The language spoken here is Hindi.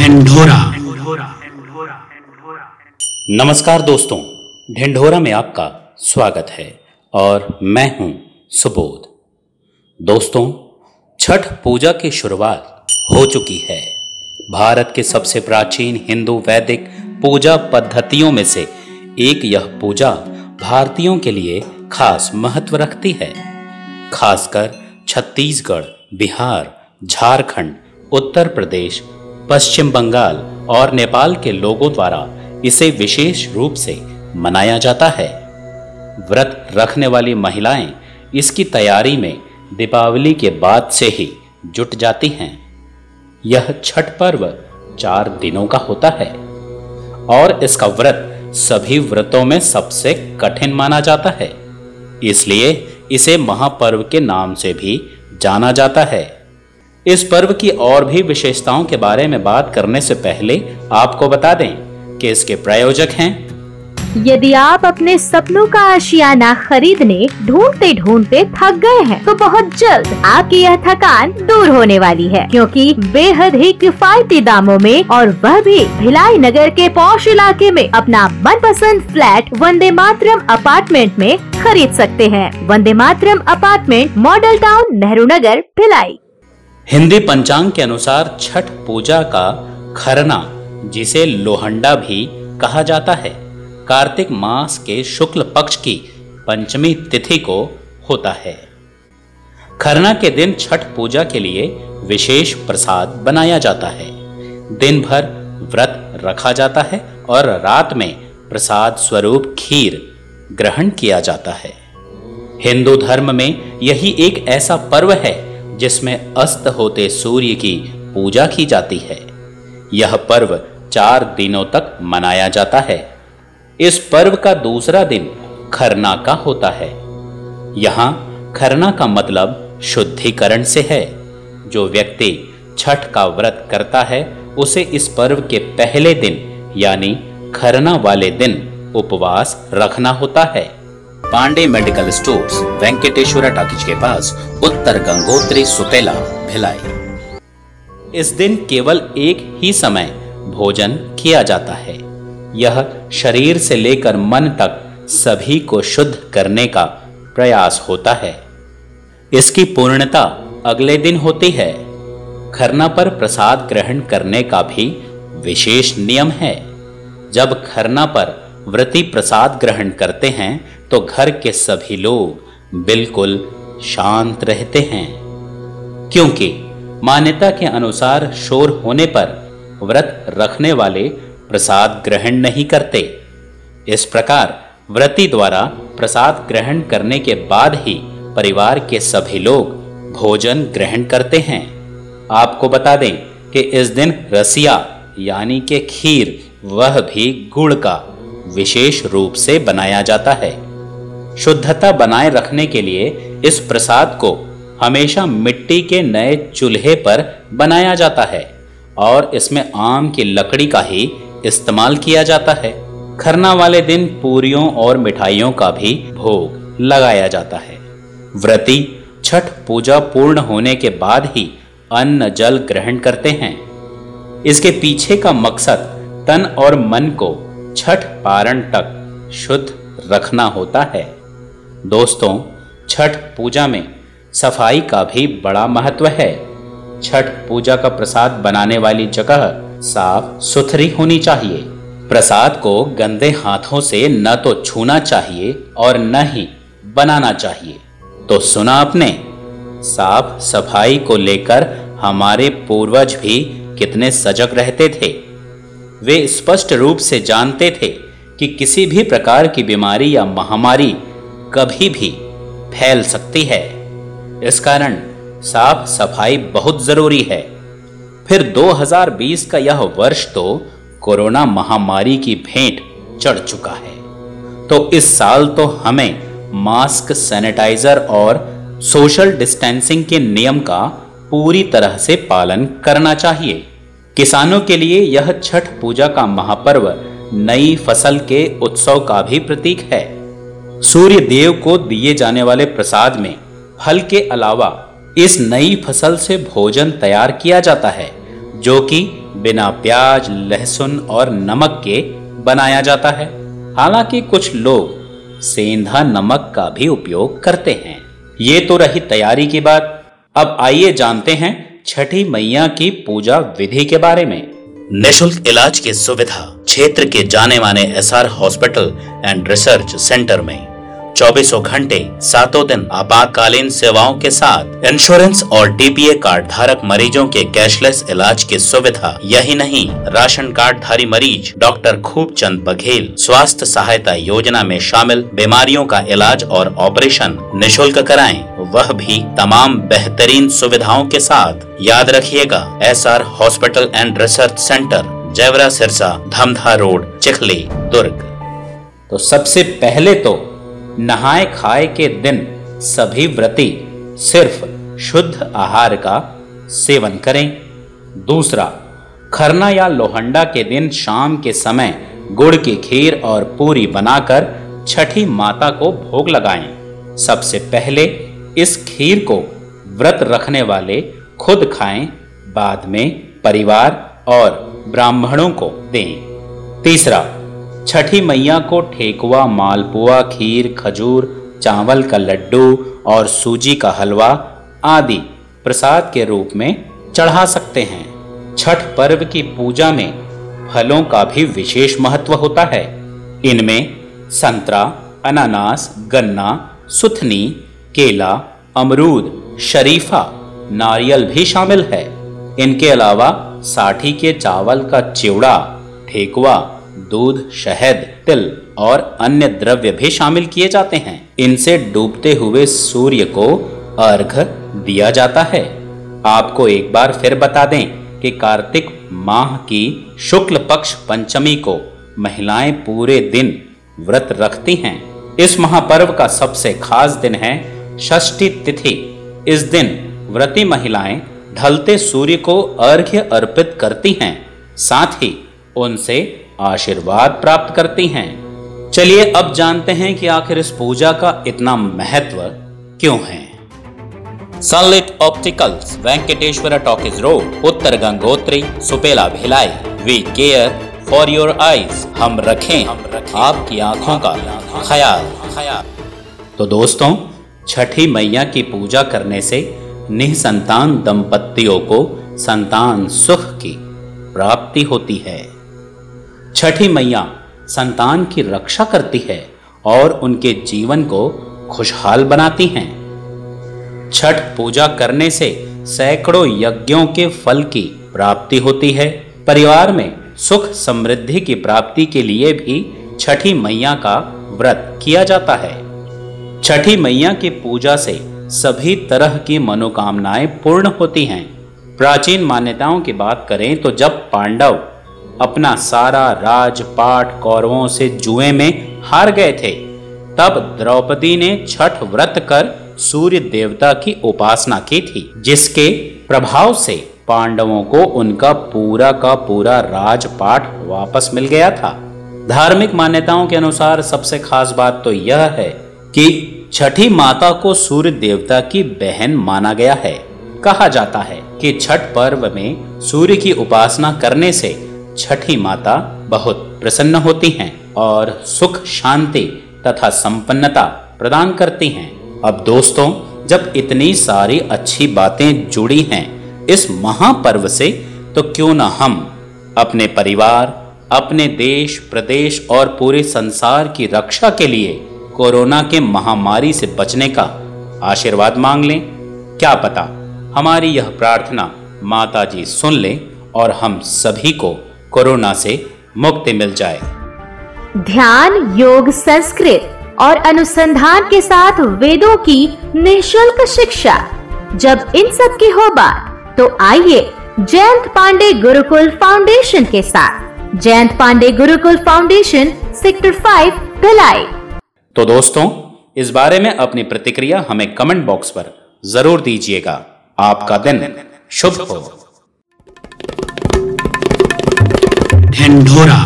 ढिंढोरा। नमस्कार दोस्तों, ढिंढोरा में आपका स्वागत है और मैं हूँ सुबोध। दोस्तों, छठ पूजा की शुरुआत हो चुकी है। भारत के सबसे प्राचीन हिंदू वैदिक पूजा पद्धतियों में से एक यह पूजा भारतीयों के लिए खास महत्व रखती है। खासकर छत्तीसगढ़, बिहार, झारखंड, उत्तर प्रदेश पश्चिम बंगाल और नेपाल के लोगों द्वारा इसे विशेष रूप से मनाया जाता है। व्रत रखने वाली महिलाएँ इसकी तैयारी में दीपावली के बाद से ही जुट जाती हैं। यह छठ पर्व चार दिनों का होता है और इसका व्रत सभी व्रतों में सबसे कठिन माना जाता है। इसलिए इसे महापर्व के नाम से भी जाना जाता है। इस पर्व की और भी विशेषताओं के बारे में बात करने से पहले आपको बता दें कि इसके प्रायोजक हैं। यदि आप अपने सपनों का आशियाना खरीदने ढूंढते ढूंढते थक गए हैं तो बहुत जल्द आपकी यह थकान दूर होने वाली है, क्योंकि बेहद ही किफायती दामों में और वह भी भिलाई नगर के पौष इलाके में अपना मनपसंद फ्लैट वंदे मातरम अपार्टमेंट में खरीद सकते हैं। Vande Mataram apartment model town Nehru Nagar, Bhilai. Hindi पंचांग के अनुसार छठ पूजा का खरना, जिसे लोहंडा भी कहा जाता है, कार्तिक मास के शुक्ल पक्ष की पंचमी तिथि को होता है। खरना के दिन छठ पूजा के लिए विशेष प्रसाद बनाया जाता है। दिन भर व्रत रखा जाता है और रात में प्रसाद स्वरूप खीर ग्रहण किया जाता है। हिंदू धर्म में यही एक ऐसा पर्व है जिसमें अस्त होते सूर्य की पूजा की जाती है। यह पर्व चार दिनों तक मनाया जाता है। इस पर्व का दूसरा दिन खरना का होता है। यहाँ खरना का मतलब शुद्धिकरण से है। जो व्यक्ति छठ का व्रत करता है, उसे इस पर्व के पहले दिन, यानी खरना वाले दिन, उपवास रखना होता है। Pandey medical stores, Venkateshwara talkies के पास उत्तर गंगोत्री सुतेला भिलाई। इस दिन केवल एक ही समय भोजन किया जाता है। यह शरीर से लेकर मन तक सभी को शुद्ध करने का प्रयास होता है। इसकी पूर्णता अगले दिन होती है। खरना पर प्रसाद ग्रहण करने का भी विशेष नियम है। जब खरना पर व्रती प्रसाद ग्रहण करते हैं तो घर के सभी लोग बिल्कुल शांत रहते हैं। क्योंकि मान्यता के अनुसार शोर होने पर व्रत रखने वाले प्रसाद ग्रहण नहीं करते। इस प्रकार व्रती द्वारा प्रसाद ग्रहण करने के बाद ही परिवार के सभी लोग भोजन ग्रहण करते हैं। आपको बता दें कि इस दिन रसिया यानी कि खीर, वह भी गुड़ का विशेष रूप से बनाया जाता है। शुद्धता बनाए रखने के लिए इस प्रसाद को हमेशा मिट्टी के नए चूल्हे पर बनाया जाता है और इसमें आम की लकड़ी का ही इस्तेमाल किया जाता है। खरना वाले दिन पूरियों और मिठाइयों का भी भोग लगाया जाता है। व्रती छठ पूजा पूर्ण होने के बाद ही अन्न जल ग्रहण करते हैं। इसके पीछे का मकसद तन और मन को छठ पारण तक शुद्ध रखना होता है। दोस्तों, छठ पूजा में सफ़ाई का भी बड़ा महत्व है। छठ पूजा का प्रसाद बनाने वाली जगह साफ़ सुथरी होनी चाहिए। प्रसाद को गंदे हाथों से न तो छूना चाहिए और न ही बनाना चाहिए। तो सुना आपने, साफ़ सफ़ाई को लेकर हमारे पूर्वज भी कितने सजग रहते थे। वे स्पष्ट रूप से जानते थे कि किसी भी प्रकार की बीमारी या महामारी कभी भी फैल सकती है। इस कारण साफ़ सफ़ाई बहुत ज़रूरी है। फिर 2020 का यह वर्ष तो कोरोना महामारी की भेंट चढ़ चुका है। तो इस साल तो हमें मास्क, सैनिटाइजर और सोशल डिस्टेंसिंग के नियम का पूरी तरह से पालन करना चाहिए। किसानों के लिए यह छठ पूजा का महापर्व नई फ़सल के उत्सव का भी प्रतीक है। सूर्य देव को दिए जाने वाले प्रसाद में फल के अलावा इस नई फ़सल से भोजन तैयार किया जाता है, जो कि बिना प्याज, लहसुन और नमक के बनाया जाता है। हालाँकि कुछ लोग सेंधा नमक का भी उपयोग करते हैं। ये तो रही तैयारी की बात। अब आइए जानते हैं छठी मैया की पूजा विधि के बारे में। निशुल्क इलाज की सुविधा क्षेत्र के जाने माने S R hospital and research centre में। चौबीसों घंटे, सातों दिन आपातकालीन सेवाओं के साथ इंश्योरेंस और डीपीए कार्ड धारक मरीजों के कैशलेस इलाज की सुविधा। यही नहीं, राशन कार्ड धारी मरीज़ डॉक्टर खूब चंद बघेल, स्वास्थ्य सहायता योजना में शामिल, बीमारियों का इलाज और ऑपरेशन निशुल्क कराए। वह भी तमाम बेहतरीन सुविधाओं के साथ। याद रखिएगा S R hospital and research centre Jaiwara Sirsa, Dhamdha road, Chikhli, Durg. तो सबसे पहले तो नहाए खाए के दिन सभी व्रती सिर्फ़ शुद्ध आहार का सेवन करें। दूसरा, खरना या लोहंडा के दिन शाम के समय गुड़ की खीर और पूरी बनाकर छठी माता को भोग लगाएँ। सबसे पहले इस खीर को व्रत रखने वाले खुद खाएँ, बाद में परिवार और ब्राह्मणों को दें। तीसरा छठी मैया को ठेकुआ मालपुआ, खीर, खजूर, चावल का लड्डू और सूजी का हलवा आदि प्रसाद के रूप में चढ़ा सकते हैं। छठ पर्व की पूजा में फलों का भी विशेष महत्व होता है। इनमें संतरा, अनानास, गन्ना, सुथनी, केला, अमरूद, शरीफा, नारियल भी शामिल है। इनके अलावा साठी के चावल का चिवड़ा ठेकुआ दूध, शहद, तिल और अन्य द्रव्य भी शामिल किए जाते हैं। इनसे डूबते हुए सूर्य को अर्घ दिया जाता है। आपको एक बार फिर बता दें कि कार्तिक माह की शुक्ल पक्ष पंचमी को महिलाएँ पूरे दिन व्रत रखती हैं। इस महापर्व का सबसे खास दिन है षष्ठी तिथि। इस दिन व्रती महिलाएँ ढलते सूर्य को अर्घ्य अर्पित करती हैं। साथ ही उनसे आशीर्वाद प्राप्त करती हैं। चलिए अब जानते हैं कि आखिर इस पूजा का इतना महत्व क्यों है। Sunlit Opticals Venkateshwar talkies road Uttar Gangotri Supela Bhilai we care for your eyes हम रखें आपकी आँखों का ख्याल ख्याल तो दोस्तों, छठी मैया की पूजा करने से निसंतान दंपतियों को संतान सुख की प्राप्ति होती है। छठी मैया संतान की रक्षा करती है और उनके जीवन को खुशहाल बनाती हैं। छठ पूजा करने से सैकड़ों यज्ञों के फल की प्राप्ति होती है। परिवार में सुख समृद्धि की प्राप्ति के लिए भी छठी मैया का व्रत किया जाता है। छठी मैया की पूजा से सभी तरह की मनोकामनाएँ पूर्ण होती हैं। प्राचीन मान्यताओं की बात करें तो जब पांडव अपना सारा राजपाट कौरवों से जुए में हार गए थे। तब द्रौपदी ने छठ व्रत कर सूर्य देवता की उपासना की थी, जिसके प्रभाव से पांडवों को उनका पूरा का पूरा राजपाट वापस मिल गया था। धार्मिक मान्यताओं के अनुसार सबसे खास बात तो यह है कि छठी माता को सूर्य देवता की बहन माना गया है। कहा जाता है कि छठ पर्व में सूर्य की उपासना करने से छठी माता बहुत प्रसन्न होती हैं और सुख, शांति तथा संपन्नता प्रदान करती हैं। अब दोस्तों, जब इतनी सारी अच्छी बातें जुड़ी हैं इस महापर्व से तो क्यों ना हम अपने परिवार, अपने देश, प्रदेश और पूरे संसार की रक्षा के लिए कोरोना के महामारी से बचने का आशीर्वाद मांग लें? क्या पता हमारी यह प्रार्थना माता जी सुन लें और हम सभी को कोरोना से मुक्ति मिल जाए। ध्यान योग संस्कृत और अनुसंधान के साथ वेदों की निशुल्क शिक्षा। जब इन सब की हो बात तो आइए जयंत पांडे गुरुकुल फाउंडेशन के साथ। Jayant Pandey Gurukul foundation sector five Bhilai. तो दोस्तों इस बारे में अपनी प्रतिक्रिया हमें कमेंट बॉक्स पर ज़रूर दीजिएगा। आपका दिन शुभ हो। ढिंढोरा।